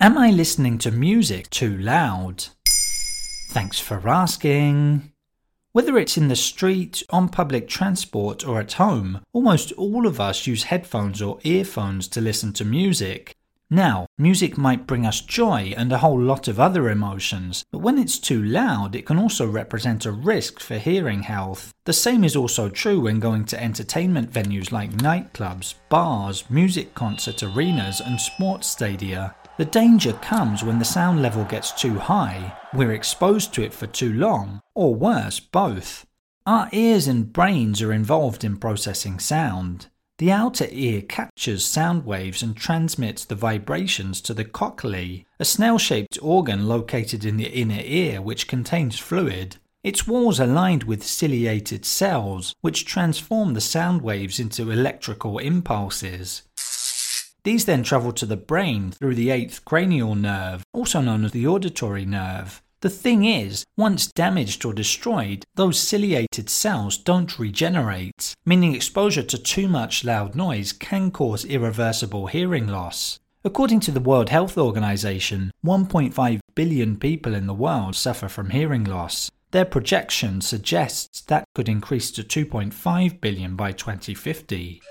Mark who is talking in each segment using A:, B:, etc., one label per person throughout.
A: Am I listening to music too loud? Thanks for asking. Whether it's in the street, on public transport, or at home, almost all of us use headphones or earphones to listen to music. Now, music might bring us joy and a whole lot of other emotions, but when it's too loud, it can also represent a risk for hearing health. The same is also true when going to entertainment venues like nightclubs, bars, music concert arenas, and sports stadia. The danger comes when the sound level gets too high, we're exposed to it for too long, or worse, both. Our ears and brains are involved in processing sound. The outer ear captures sound waves and transmits the vibrations to the cochlea, a snail shaped organ located in the inner ear which contains fluid. Its walls are lined with ciliated cells, which transform the sound waves into electrical impulses. These then travel to the brain through the eighth cranial nerve, also known as the auditory nerve. The thing is, once damaged or destroyed, those ciliated cells don't regenerate, meaning exposure to too much loud noise can cause irreversible hearing loss. According to the World Health Organization, 1.5 billion people in the world suffer from hearing loss. Their projection suggests that could increase to 2.5 billion by 2050.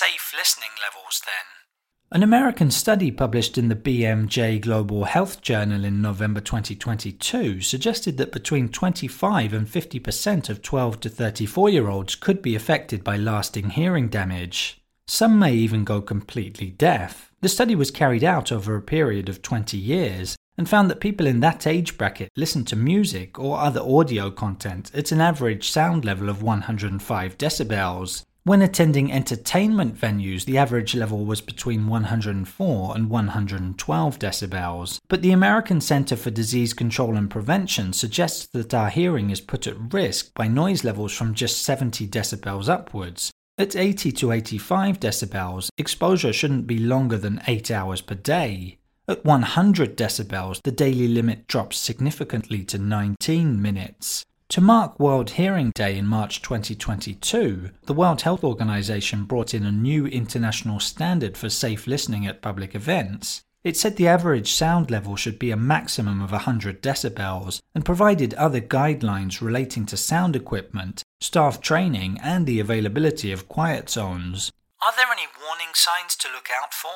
A: Safe listening levels then? An American study published in the BMJ Global Health Journal in November 2022 suggested that between 25 and 50% of 12 to 34 year olds could be affected by lasting hearing damage. Some may even go completely deaf. The study was carried out over a period of 20 years and found that people in that age bracket listen to music or other audio content at an average sound level of 105 decibels, when attending entertainment venues, the average level was between 104 and 112 decibels, but the American Center for Disease Control and Prevention suggests that our hearing is put at risk by noise levels from just 70 decibels upwards. At 80 to 85 decibels, exposure shouldn't be longer than 8 hours per day. At 100 decibels, the daily limit drops significantly to 19 minutes. To mark World Hearing Day in March 2022, the World Health Organization brought in a new international standard for safe listening at public events. It said the average sound level should be a maximum of 100 decibels and provided other guidelines relating to sound equipment, staff training, and the availability of quiet zones. Are there any warning signs to look out for?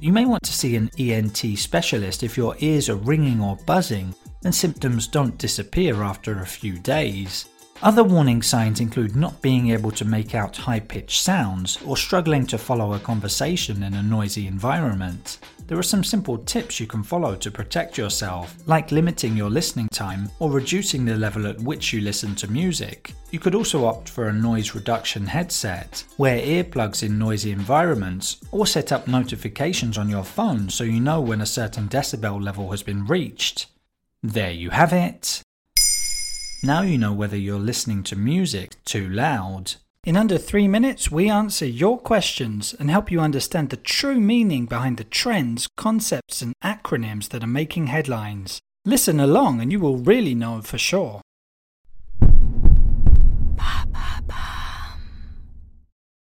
A: You may want to see an ENT specialist if your ears are ringing or buzzing, and symptoms don't disappear after a few days. Other warning signs include not being able to make out high pitched sounds or struggling to follow a conversation in a noisy environment. There are some simple tips you can follow to protect yourself, like limiting your listening time or reducing the level at which you listen to music. You could also opt for a noise reduction headset, wear earplugs in noisy environments, or set up notifications on your phone so you know when a certain decibel level has been reached. There you have it. Now you know whether you're listening to music too loud. In under three minutes, we answer your questions and help you understand the true meaning behind the trends, concepts, and acronyms that are making headlines. Listen along and you will really know for sure.